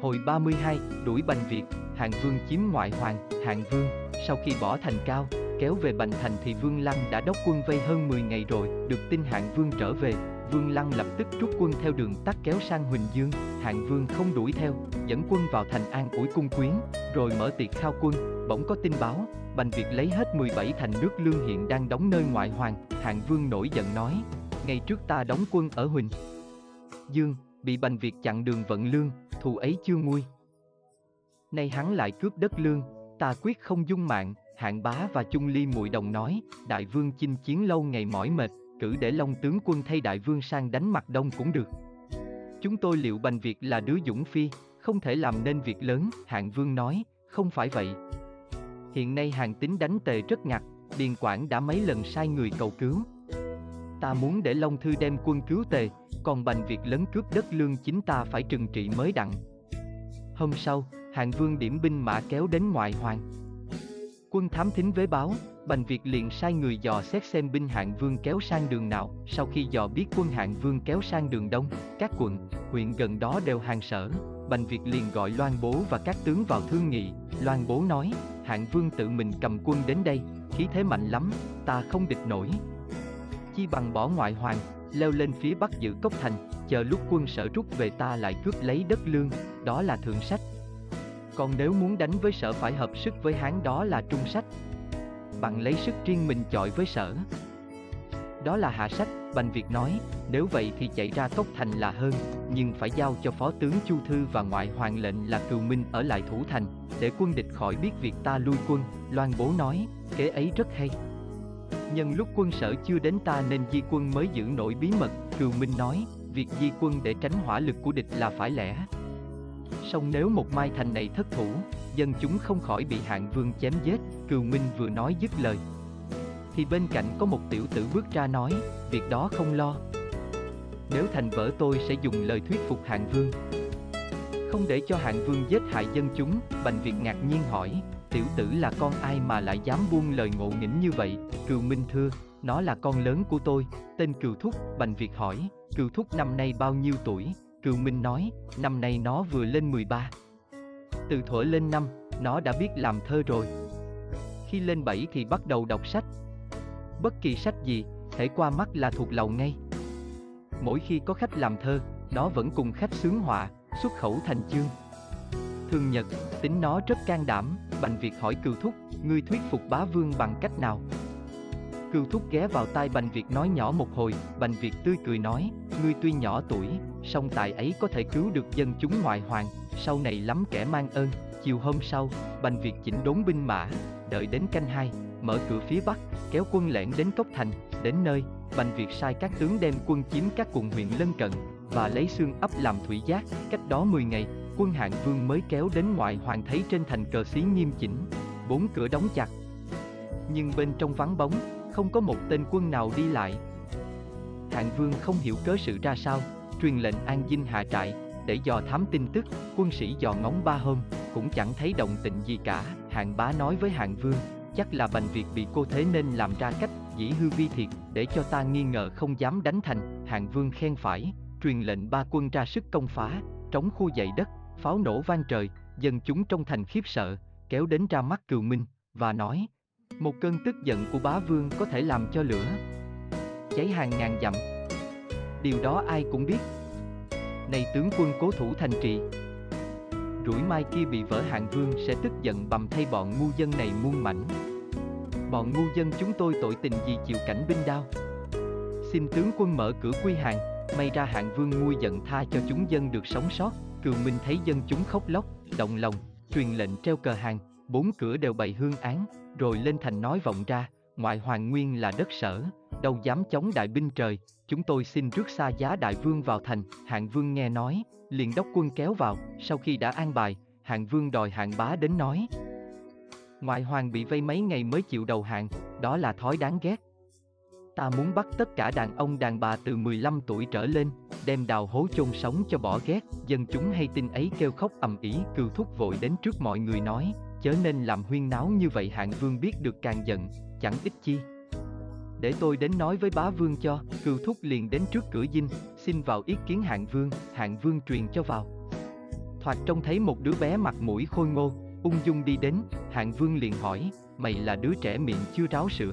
Hồi 32, đuổi Bành Việt, Hạng Vương chiếm ngoại hoàng, Hạng Vương, sau khi bỏ thành cao, kéo về Bành Thành thì Vương Lăng đã đốc quân vây hơn 10 ngày rồi, được tin Hạng Vương trở về, Vương Lăng lập tức rút quân theo đường tắt kéo sang Huỳnh Dương, Hạng Vương không đuổi theo, dẫn quân vào thành An ủi cung quyến, rồi mở tiệc khao quân, bỗng có tin báo, Bành Việt lấy hết 17 thành nước lương hiện đang đóng nơi ngoại hoàng, Hạng Vương nổi giận nói, ngày trước ta đóng quân ở Huỳnh Dương, bị Bành Việt chặn đường vận lương, thù ấy chưa nguôi. Nay hắn lại cướp đất lương, ta quyết không dung mạng, hạng bá và chung ly muội đồng nói, đại vương chinh chiến lâu ngày mỏi mệt, cử để long tướng quân thay đại vương sang đánh mặt đông cũng được. Chúng tôi liệu Bành Việt là đứa dũng phi, không thể làm nên việc lớn, hạng vương nói, không phải vậy. Hiện nay hàng tính đánh tề rất ngặt, Điền Quảng đã mấy lần sai người cầu cứu. Ta muốn để Long Thư đem quân cứu tề, còn Bành Việt lấn cướp đất lương chính ta phải trừng trị mới đặng. Hôm sau, Hạng Vương điểm binh mã kéo đến ngoại hoàng. Quân thám thính với báo, Bành Việt liền sai người dò xét xem binh Hạng Vương kéo sang đường nào, sau khi dò biết quân Hạng Vương kéo sang đường đông, các quận, huyện gần đó đều hàng sở, Bành Việt liền gọi Loan Bố và các tướng vào thương nghị, Loan Bố nói, Hạng Vương tự mình cầm quân đến đây, khí thế mạnh lắm, ta không địch nổi. Chi bằng bỏ ngoại hoàng, leo lên phía bắc giữ cốc thành, chờ lúc quân sở rút về ta lại cướp lấy đất lương, đó là thượng sách. Còn nếu muốn đánh với sở phải hợp sức với hán đó là trung sách. Bằng lấy sức riêng mình chọi với sở. Đó là hạ sách, Bành Việt nói, nếu vậy thì chạy ra cốc thành là hơn, nhưng phải giao cho phó tướng Chu Thư và ngoại hoàng lệnh là cừu minh ở lại thủ thành, để quân địch khỏi biết việc ta lui quân, Loan Bố nói, kế ấy rất hay. Nhân lúc quân sở chưa đến ta nên di quân mới giữ nổi bí mật, Cừu Minh nói, việc di quân để tránh hỏa lực của địch là phải lẽ. Song nếu một mai thành này thất thủ, dân chúng không khỏi bị hạng vương chém giết, Cừu Minh vừa nói dứt lời. Thì bên cạnh có một tiểu tử bước ra nói, việc đó không lo. Nếu thành vỡ tôi sẽ dùng lời thuyết phục hạng vương. Không để cho hạng vương giết hại dân chúng, Bành Việt ngạc nhiên hỏi, tiểu tử là con ai mà lại dám buông lời ngộ nghĩnh như vậy, Cừu Minh thưa, nó là con lớn của tôi, tên Cừu Thúc, Bành Việt hỏi, Cừu Thúc năm nay bao nhiêu tuổi, Cừu Minh nói, năm nay nó vừa lên 13. Từ thuở lên năm, nó đã biết làm thơ rồi. Khi lên 7 thì bắt đầu đọc sách. Bất kỳ sách gì, thể qua mắt là thuộc lầu ngay. Mỗi khi có khách làm thơ, nó vẫn cùng khách sướng họa, xuất khẩu thành chương. Thường nhật, tính nó rất can đảm, Bành Việt hỏi Cừu Thúc, ngươi thuyết phục bá vương bằng cách nào? Cừu Thúc ghé vào tai Bành Việt nói nhỏ một hồi, Bành Việt tươi cười nói, ngươi tuy nhỏ tuổi, song tài ấy có thể cứu được dân chúng ngoại hoàng, sau này lắm kẻ mang ơn. Chiều hôm sau, Bành Việt chỉnh đốn binh mã, đợi đến canh hai, mở cửa phía bắc, kéo quân lẻn đến Cốc Thành, đến nơi, Bành Việt sai các tướng đem quân chiếm các quận huyện lân cận, và lấy xương ấp làm thủy giác, cách đó 10 ngày, quân hạng vương mới kéo đến ngoại hoàng thấy trên thành cờ xí nghiêm chỉnh, bốn cửa đóng chặt. Nhưng bên trong vắng bóng, không có một tên quân nào đi lại. Hạng vương không hiểu cớ sự ra sao, truyền lệnh an dinh hạ trại, để dò thám tin tức, quân sĩ dò ngóng ba hôm, cũng chẳng thấy động tĩnh gì cả. Hạng bá nói với hạng vương, chắc là bành việc bị cô thế nên làm ra cách dĩ hư vi thiệt, để cho ta nghi ngờ không dám đánh thành. Hạng vương khen phải, truyền lệnh ba quân ra sức công phá, trống khu dậy đất, pháo nổ vang trời, dân chúng trong thành khiếp sợ, kéo đến ra mắt cừu minh, và nói, một cơn tức giận của bá vương có thể làm cho lửa cháy hàng ngàn dặm. Điều đó ai cũng biết. Này tướng quân cố thủ thành trì. Rủi mai kia bị vỡ hạng vương sẽ tức giận bầm thay bọn ngu dân này muôn mảnh. Bọn ngu dân chúng tôi tội tình gì chịu cảnh binh đao. Xin tướng quân mở cửa quy hàng, may ra hạng vương nguôi giận tha cho chúng dân được sống sót. Cường Minh thấy dân chúng khóc lóc, động lòng, truyền lệnh treo cờ hàng, bốn cửa đều bày hương án, rồi lên thành nói vọng ra, ngoại hoàng nguyên là đất sở, đâu dám chống đại binh trời, chúng tôi xin rước xa giá đại vương vào thành, hạng vương nghe nói, liền đốc quân kéo vào, sau khi đã an bài, hạng vương đòi hạng bá đến nói. Ngoại hoàng bị vây mấy ngày mới chịu đầu hàng, đó là thói đáng ghét. Ta muốn bắt tất cả đàn ông đàn bà từ 15 tuổi trở lên, đem đào hố chôn sống cho bỏ ghét, dân chúng hay tin ấy kêu khóc ầm ĩ, cừu thúc vội đến trước mọi người nói, chớ nên làm huyên náo như vậy hạng vương biết được càng giận, chẳng ích chi. Để tôi đến nói với bá vương cho, cừu thúc liền đến trước cửa dinh, xin vào ý kiến hạng vương, hạng vương truyền cho vào. Thoạt trông thấy một đứa bé mặt mũi khôi ngô, ung dung đi đến, hạng vương liền hỏi, mày là đứa trẻ miệng chưa ráo sữa.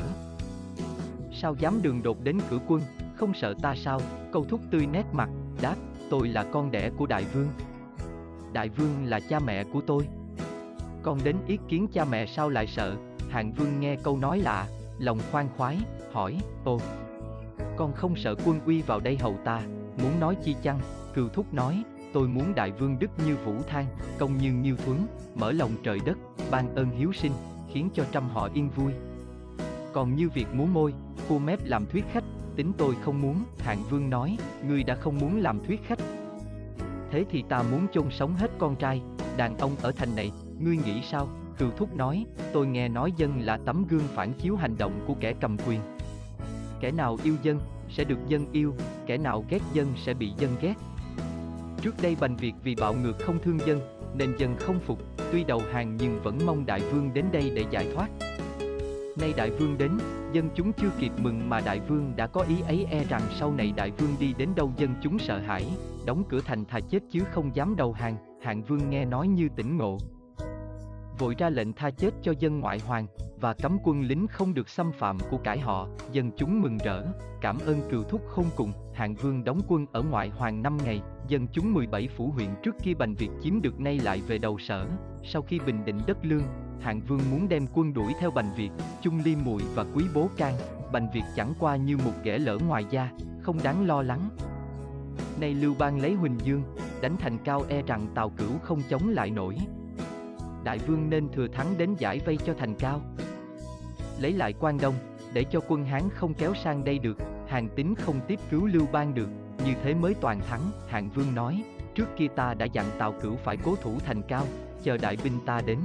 Sao dám đường đột đến cửa quân, không sợ ta sao, câu thúc tươi nét mặt, đáp, tôi là con đẻ của đại vương. Đại vương là cha mẹ của tôi. Con đến ý kiến cha mẹ sao lại sợ, hạng vương nghe câu nói lạ, lòng khoan khoái, hỏi, ô, con không sợ quân uy vào đây hầu ta, muốn nói chi chăng, cừu thúc nói, tôi muốn đại vương đức như vũ thang, công như nghiêu thuấn, mở lòng trời đất, ban ơn hiếu sinh, khiến cho trăm họ yên vui. Còn như việc múa môi, khu mép làm thuyết khách, tính tôi không muốn, hạng vương nói, ngươi đã không muốn làm thuyết khách. Thế thì ta muốn chôn sống hết con trai, đàn ông ở thành này, ngươi nghĩ sao? Cừu thúc nói, tôi nghe nói dân là tấm gương phản chiếu hành động của kẻ cầm quyền. Kẻ nào yêu dân, sẽ được dân yêu, kẻ nào ghét dân sẽ bị dân ghét. Trước đây Bành Việt vì bạo ngược không thương dân, nên dân không phục, tuy đầu hàng nhưng vẫn mong đại vương đến đây để giải thoát. Nay đại vương đến, dân chúng chưa kịp mừng mà đại vương đã có ý ấy e rằng sau này đại vương đi đến đâu dân chúng sợ hãi, đóng cửa thành thà chết chứ không dám đầu hàng, hạng vương nghe nói như tỉnh ngộ. Vội ra lệnh tha chết cho dân ngoại hoàng, và cấm quân lính không được xâm phạm của cải họ, dân chúng mừng rỡ, cảm ơn cừu thúc không cùng, hạng vương đóng quân ở ngoại hoàng 5 ngày, dân chúng 17 phủ huyện trước khi Bành Việt chiếm được nay lại về đầu sở, sau khi bình định đất lương, hạng vương muốn đem quân đuổi theo Bành Việt, Chung Ly Mùi và Quý Bố Can, Bành Việt chẳng qua như một kẻ lỡ ngoài da, không đáng lo lắng. Nay Lưu Bang lấy Huỳnh Dương, đánh thành cao e rằng Tào Cửu không chống lại nổi. Đại vương nên thừa thắng đến giải vây cho thành cao. Lấy lại quan đông, để cho quân Hán không kéo sang đây được, hàng tín không tiếp cứu Lưu Bang được, như thế mới toàn thắng, hạng vương nói, trước kia ta đã dặn Tào Cửu phải cố thủ thành cao, chờ đại binh ta đến.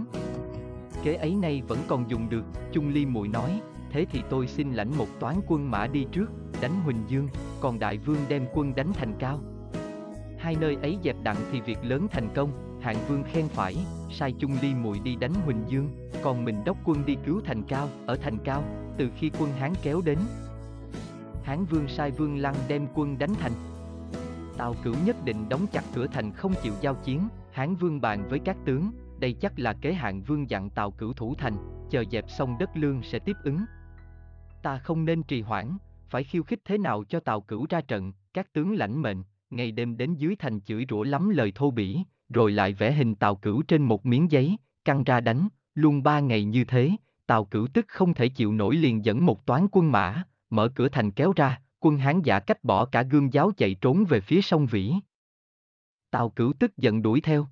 Kế ấy nay vẫn còn dùng được, Trung Ly muội nói, thế thì tôi xin lãnh một toán quân mã đi trước, đánh Huỳnh Dương, còn đại vương đem quân đánh thành cao. Hai nơi ấy dẹp đặng thì việc lớn thành công, hạng vương khen phải, sai Trung Ly muội đi đánh Huỳnh Dương, còn mình đốc quân đi cứu thành cao, ở thành cao, từ khi quân Hán kéo đến, Hán Vương sai Vương Lăng đem quân đánh thành. Tào Cửu nhất định đóng chặt cửa thành không chịu giao chiến, Hán Vương bàn với các tướng, đây chắc là kế hạn Vương dặn Tào Cửu thủ thành, chờ dẹp xong đất lương sẽ tiếp ứng. Ta không nên trì hoãn, phải khiêu khích thế nào cho Tào Cửu ra trận, các tướng lãnh mệnh, ngày đêm đến dưới thành chửi rủa lắm lời thô bỉ, rồi lại vẽ hình Tào Cửu trên một miếng giấy, căng ra đánh, luôn ba ngày như thế, Tào Cửu tức không thể chịu nổi liền dẫn một toán quân mã, mở cửa thành kéo ra, quân Hán giả cách bỏ cả gương giáo chạy trốn về phía sông Vĩ. Tào Cửu tức giận đuổi theo.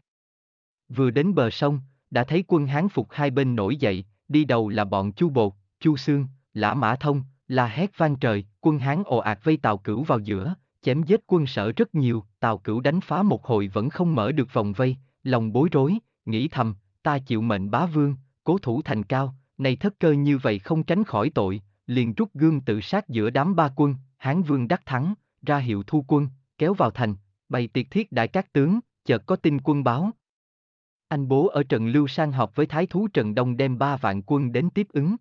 Vừa đến bờ sông, đã thấy quân Hán phục hai bên nổi dậy, đi đầu là bọn Chu Bột, Chu Sương, Lã Mã Thông, là hét vang trời, quân Hán ồ ạt vây Tào Cửu vào giữa, chém giết quân sở rất nhiều, Tào Cửu đánh phá một hồi vẫn không mở được vòng vây, lòng bối rối, nghĩ thầm, ta chịu mệnh bá vương, cố thủ thành cao, này thất cơ như vậy không tránh khỏi tội, liền rút gương tự sát giữa đám ba quân, Hán Vương đắc thắng, ra hiệu thu quân, kéo vào thành, bày tiệc thiết đại các tướng, chợt có tin quân báo. Anh bố ở Trần Lưu sang họp với Thái thú Trần Đông đem ba vạn quân đến tiếp ứng.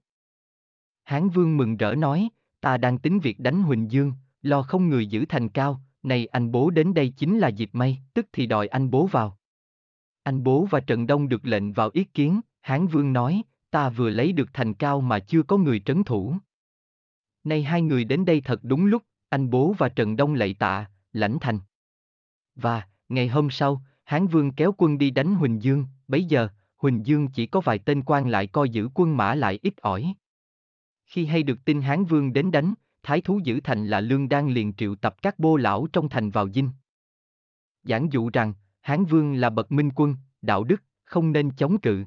Hán Vương mừng rỡ nói, ta đang tính việc đánh Huỳnh Dương, lo không người giữ thành cao, này anh bố đến đây chính là dịp may, tức thì đòi anh bố vào. Anh bố và Trần Đông được lệnh vào ý kiến, Hán Vương nói, ta vừa lấy được thành cao mà chưa có người trấn thủ. Nay hai người đến đây thật đúng lúc, anh bố và Trần Đông lạy tạ, lãnh thành. Và, ngày hôm sau, Hán Vương kéo quân đi đánh Huỳnh Dương, bấy giờ, Huỳnh Dương chỉ có vài tên quan lại coi giữ quân mã lại ít ỏi. Khi hay được tin Hán Vương đến đánh, thái thú giữ thành là Lương Đan liền triệu tập các bô lão trong thành vào dinh. Giảng dụ rằng, Hán Vương là bậc minh quân, đạo đức, không nên chống cự.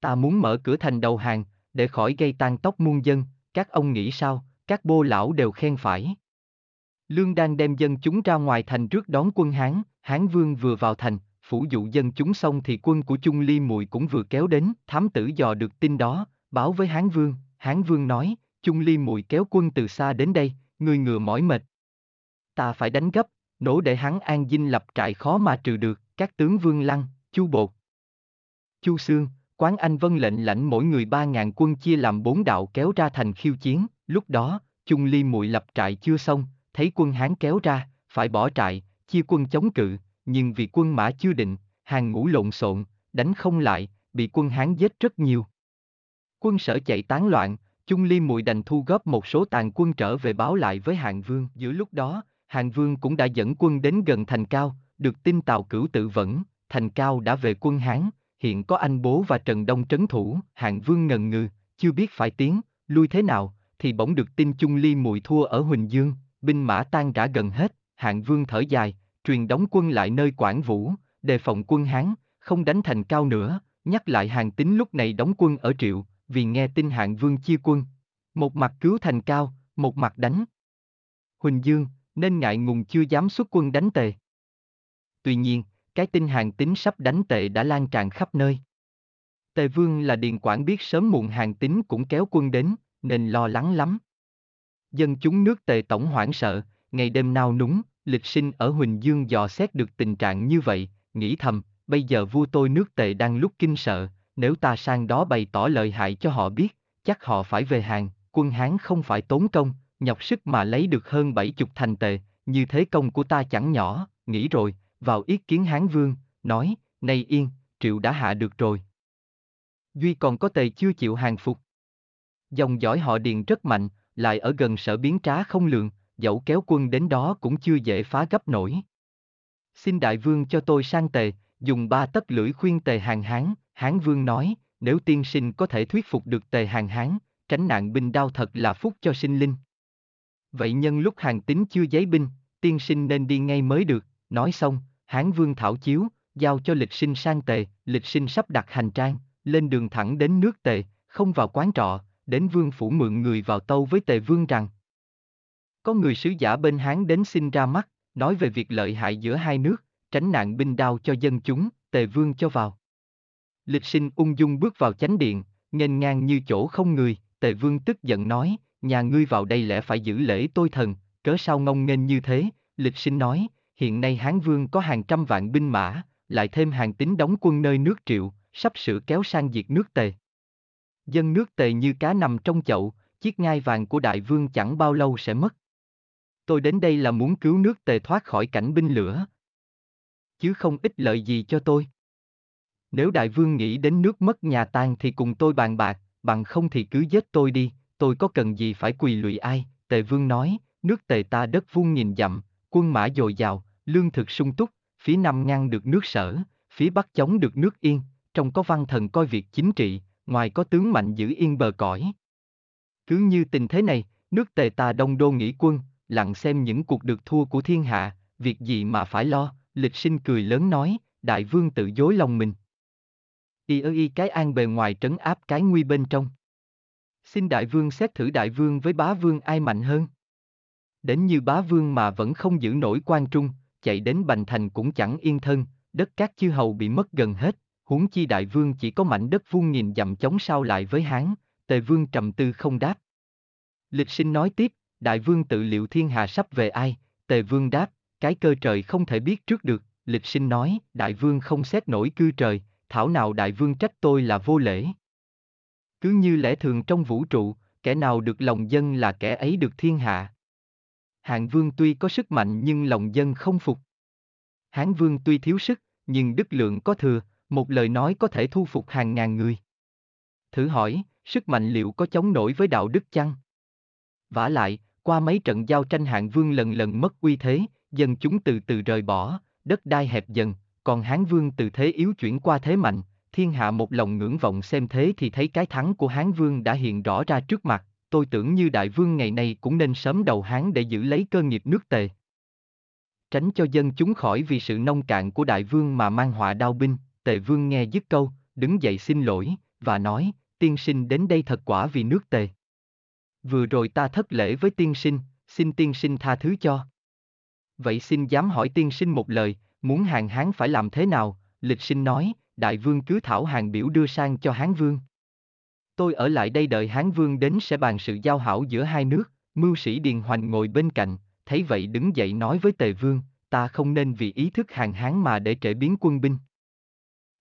Ta muốn mở cửa thành đầu hàng, để khỏi gây tan tóc muôn dân, các ông nghĩ sao, các bô lão đều khen phải. Lương đang đem dân chúng ra ngoài thành trước đón quân Hán, Hán Vương vừa vào thành, phủ dụ dân chúng xong thì quân của Chung Ly Mùi cũng vừa kéo đến, thám tử dò được tin đó, báo với Hán Vương, Hán Vương nói, Chung Ly Mùi kéo quân từ xa đến đây, người ngựa mỏi mệt. Ta phải đánh gấp, nổ để hắn an dinh lập trại khó mà trừ được, các tướng Vương Lăng, Chu Bột, Chu Sương, Quán Anh vân lệnh lãnh mỗi người ba ngàn quân chia làm bốn đạo kéo ra thành khiêu chiến, lúc đó, Chung Ly Mùi lập trại chưa xong, thấy quân Hán kéo ra, phải bỏ trại, chia quân chống cự, nhưng vì quân mã chưa định, hàng ngũ lộn xộn, đánh không lại, bị quân Hán giết rất nhiều. Quân sở chạy tán loạn, Chung Ly Mùi đành thu góp một số tàn quân trở về báo lại với Hạng Vương. Giữa lúc đó, Hạng Vương cũng đã dẫn quân đến gần thành cao, được tin Tào Cửu tự vẫn, thành cao đã về quân Hán, hiện có anh bố và Trần Đông trấn thủ, Hạng Vương ngần ngừ, chưa biết phải tiến, lui thế nào, thì bỗng được tin Chung Ly Mùi thua ở Huỳnh Dương, binh mã tan rã gần hết, Hạng Vương thở dài, truyền đóng quân lại nơi Quảng Vũ, đề phòng quân Hán, không đánh thành cao nữa, nhắc lại hàng tính lúc này đóng quân ở Triệu, vì nghe tin hạng vương chia quân. Một mặt cứu thành cao, một mặt đánh. Huỳnh Dương, nên ngại ngùng chưa dám xuất quân đánh tề. Tuy nhiên, cái tin hàng tính sắp đánh tệ đã lan tràn khắp nơi. Tề vương là điền quản biết sớm muộn hàng tính cũng kéo quân đến, nên lo lắng lắm. Dân chúng nước tề tổng hoảng sợ, ngày đêm nao núng, lịch sinh ở Huỳnh Dương dò xét được tình trạng như vậy, nghĩ thầm, bây giờ vua tôi nước tề đang lúc kinh sợ, nếu ta sang đó bày tỏ lợi hại cho họ biết, chắc họ phải về hàng, quân Hán không phải tốn công, nhọc sức mà lấy được hơn bảy chục thành tệ, như thế công của ta chẳng nhỏ, nghĩ rồi, vào ý kiến Hán Vương, nói, nay yên, triệu đã hạ được rồi. Duy còn có tề chưa chịu hàng phục. Dòng dõi họ điền rất mạnh, lại ở gần sở biến trá không lường, dẫu kéo quân đến đó cũng chưa dễ phá gấp nổi. Xin đại vương cho tôi sang tề, dùng ba tấc lưỡi khuyên tề hàng hán, hán vương nói, nếu tiên sinh có thể thuyết phục được tề hàng hán, tránh nạn binh đao thật là phúc cho sinh linh. Vậy nhân lúc hàng tính chưa giấy binh, tiên sinh nên đi ngay mới được, nói xong, hán vương thảo chiếu, giao cho lịch sinh sang tề, lịch sinh sắp đặt hành trang, lên đường thẳng đến nước tề, không vào quán trọ, đến vương phủ mượn người vào tâu với tề vương rằng. Có người sứ giả bên hán đến xin ra mắt, nói về việc lợi hại giữa hai nước, tránh nạn binh đao cho dân chúng, tề vương cho vào. Lịch sinh ung dung bước vào chánh điện, nghênh ngang như chỗ không người, tề vương tức giận nói, nhà ngươi vào đây lẽ phải giữ lễ tôi thần, cớ sao ngông nghênh như thế, lịch sinh nói, hiện nay Hán Vương có hàng trăm vạn binh mã, lại thêm hàng tính đóng quân nơi nước triệu, sắp sửa kéo sang diệt nước tề. Dân nước tề như cá nằm trong chậu, chiếc ngai vàng của đại vương chẳng bao lâu sẽ mất. Tôi đến đây là muốn cứu nước tề thoát khỏi cảnh binh lửa, chứ không ích lợi gì cho tôi. Nếu đại vương nghĩ đến nước mất nhà tan thì cùng tôi bàn bạc, bằng không thì cứ giết tôi đi, tôi có cần gì phải quỳ lụy ai, tề vương nói, nước tề ta đất vuông nghìn dặm, quân mã dồi dào, lương thực sung túc, phía nam ngăn được nước sở, phía bắc chống được nước yên, trong có văn thần coi việc chính trị, ngoài có tướng mạnh giữ yên bờ cõi. Cứ như tình thế này, nước tề ta đông đô nghĩ quân, lặng xem những cuộc được thua của thiên hạ, việc gì mà phải lo, lịch sinh cười lớn nói, đại vương tự dối lòng mình. Y ơ y cái an bề ngoài trấn áp cái nguy bên trong. Xin đại vương xét thử đại vương với bá vương ai mạnh hơn. Đến như bá vương mà vẫn không giữ nổi quan trung, chạy đến bành thành cũng chẳng yên thân, đất các chư hầu bị mất gần hết, huống chi đại vương chỉ có mảnh đất vuông nghìn dặm chống sao lại với hán, tề vương trầm tư không đáp. Lịch sinh nói tiếp, đại vương tự liệu thiên hà sắp về ai, tề vương đáp, cái cơ trời không thể biết trước được, lịch sinh nói, đại vương không xét nổi cư trời, thảo nào đại vương trách tôi là vô lễ. Cứ như lẽ thường trong vũ trụ, kẻ nào được lòng dân là kẻ ấy được thiên hạ. Hạng vương tuy có sức mạnh nhưng lòng dân không phục. Hán vương tuy thiếu sức, nhưng đức lượng có thừa, một lời nói có thể thu phục hàng ngàn người. Thử hỏi, sức mạnh liệu có chống nổi với đạo đức chăng? Vả lại, qua mấy trận giao tranh hạng vương lần lần mất uy thế, dân chúng từ từ rời bỏ, đất đai hẹp dần, còn Hán Vương từ thế yếu chuyển qua thế mạnh, thiên hạ một lòng ngưỡng vọng xem thế thì thấy cái thắng của Hán Vương đã hiện rõ ra trước mặt, tôi tưởng như đại vương ngày nay cũng nên sớm đầu Hán để giữ lấy cơ nghiệp nước tề. Tránh cho dân chúng khỏi vì sự nông cạn của đại vương mà mang họa đao binh, tề vương nghe dứt câu, đứng dậy xin lỗi, và nói, tiên sinh đến đây thật quả vì nước tề. Vừa rồi ta thất lễ với tiên sinh, xin tiên sinh tha thứ cho. Vậy xin dám hỏi tiên sinh một lời, muốn hàng Hán phải làm thế nào? Lịch sinh nói, đại vương cứ thảo hàng biểu đưa sang cho Hán vương. Tôi ở lại đây đợi Hán vương đến sẽ bàn sự giao hảo giữa hai nước, mưu sĩ Điền Hoành ngồi bên cạnh, thấy vậy đứng dậy nói với tề vương, ta không nên vì ý thức hàng Hán mà để trễ biến quân binh.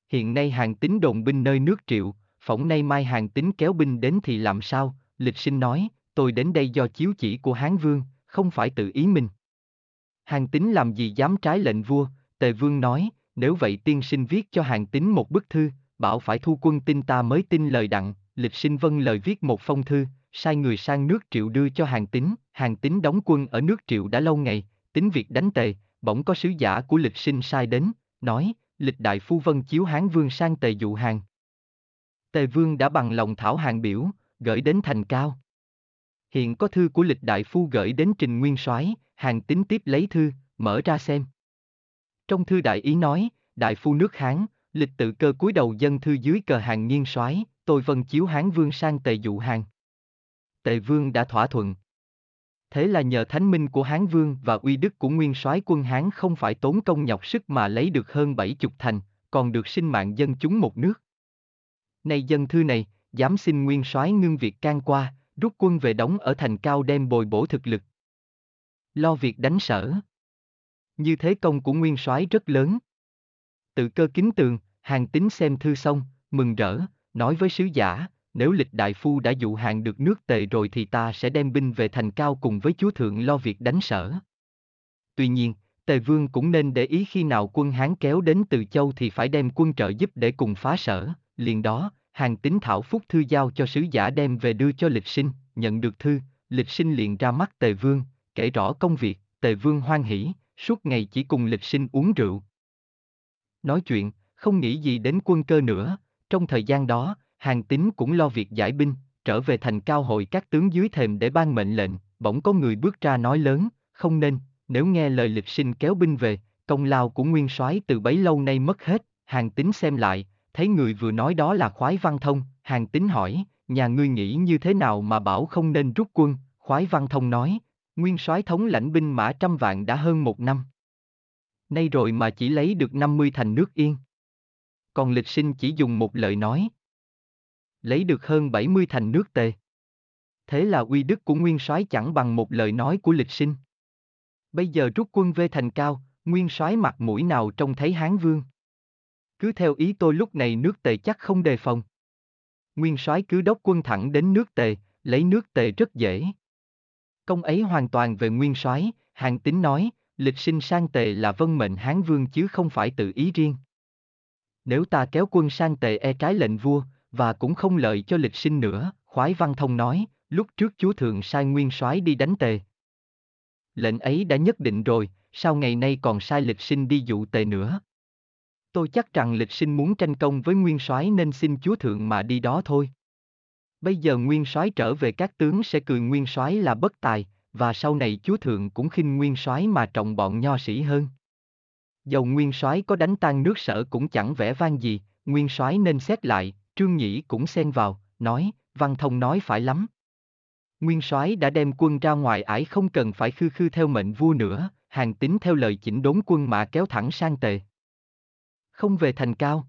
Hiện nay hàng tính đồn binh nơi nước triệu, phỏng nay mai hàng tính kéo binh đến thì làm sao, lịch sinh nói, tôi đến đây do chiếu chỉ của Hán vương, không phải tự ý mình. Hàng tính làm gì dám trái lệnh vua, tề vương nói, nếu vậy tiên sinh viết cho hàng tín một bức thư, bảo phải thu quân tin ta mới tin lời đặng, lịch sinh vâng lời viết một phong thư, sai người sang nước triệu đưa cho hàng tín, hàng tín đóng quân ở nước triệu đã lâu ngày, tính việc đánh tề, bỗng có sứ giả của lịch sinh sai đến, nói, lịch đại phu vân chiếu hán vương sang tề dụ hàng. Tề vương đã bằng lòng thảo hàng biểu, gửi đến thành cao. Hiện có thư của lịch đại phu gửi đến trình nguyên soái, hàng tín tiếp lấy thư, mở ra xem. Trong thư đại ý nói, đại phu nước Hán, lịch tự cơ cúi đầu dân thư dưới cờ hàng nghiên soái, tôi vân chiếu Hán vương sang tề dụ hàng. Tề vương đã thỏa thuận. Thế là nhờ thánh minh của Hán vương và uy đức của nguyên soái quân Hán không phải tốn công nhọc sức mà lấy được hơn bảy chục thành, còn được sinh mạng dân chúng một nước. Nay dân thư này, dám xin nguyên soái ngưng việc can qua, rút quân về đóng ở thành cao đem bồi bổ thực lực. Lo việc đánh sở. Như thế công của nguyên soái rất lớn. Tự cơ kính tường, hàng tính xem thư xong, mừng rỡ, nói với sứ giả, nếu lịch đại phu đã dụ hàng được nước tề rồi thì ta sẽ đem binh về thành cao cùng với chúa thượng lo việc đánh sở. Tuy nhiên, tề vương cũng nên để ý khi nào quân Hán kéo đến từ châu thì phải đem quân trợ giúp để cùng phá sở, liền đó, hàng tín thảo phúc thư giao cho sứ giả đem về đưa cho lịch sinh, nhận được thư, lịch sinh liền ra mắt tề vương, kể rõ công việc, tề vương hoan hỉ, suốt ngày chỉ cùng lịch sinh uống rượu. Nói chuyện, không nghĩ gì đến quân cơ nữa, trong thời gian đó, hàng tín cũng lo việc giải binh, trở về thành cao hội các tướng dưới thềm để ban mệnh lệnh, bỗng có người bước ra nói lớn, không nên, nếu nghe lời lịch sinh kéo binh về, công lao của nguyên soái từ bấy lâu nay mất hết, hàng tín xem lại, thấy người vừa nói đó là khoái văn thông, hàng tín hỏi, nhà ngươi nghĩ như thế nào mà bảo không nên rút quân, khoái văn thông nói, nguyên soái thống lãnh binh mã trăm vạn đã hơn một năm. Nay rồi mà chỉ lấy được 50 thành nước yên. Còn lịch sinh chỉ dùng một lời nói. Lấy được hơn 70 thành nước tề. Thế là uy đức của nguyên soái chẳng bằng một lời nói của lịch sinh. Bây giờ rút quân về thành cao, nguyên soái mặt mũi nào trông thấy hán vương. Cứ theo ý tôi lúc này nước tề chắc không đề phòng. Nguyên soái cứ đốc quân thẳng đến nước tề, lấy nước tề rất dễ. Công ấy hoàn toàn về nguyên soái, hàng tính nói, lịch sinh sang tề là vân mệnh Hán vương chứ không phải tự ý riêng. Nếu ta kéo quân sang tề e trái lệnh vua, và cũng không lợi cho lịch sinh nữa, khoái văn thông nói, lúc trước chúa thượng sai nguyên soái đi đánh tề. Lệnh ấy đã nhất định rồi, sao ngày nay còn sai lịch sinh đi dụ tề nữa? Tôi chắc rằng lịch sinh muốn tranh công với nguyên soái nên xin chúa thượng mà đi đó thôi. Bây giờ nguyên soái trở về các tướng sẽ cười nguyên soái là bất tài, và sau này chúa thượng cũng khinh nguyên soái mà trọng bọn nho sĩ hơn. Dầu nguyên soái có đánh tan nước sở cũng chẳng vẻ vang gì, nguyên soái nên xét lại, trương nhĩ cũng xen vào, nói, văn thông nói phải lắm. Nguyên soái đã đem quân ra ngoài ải không cần phải khư khư theo mệnh vua nữa, hàng tính theo lời chỉnh đốn quân mà kéo thẳng sang tề. Không về thành cao.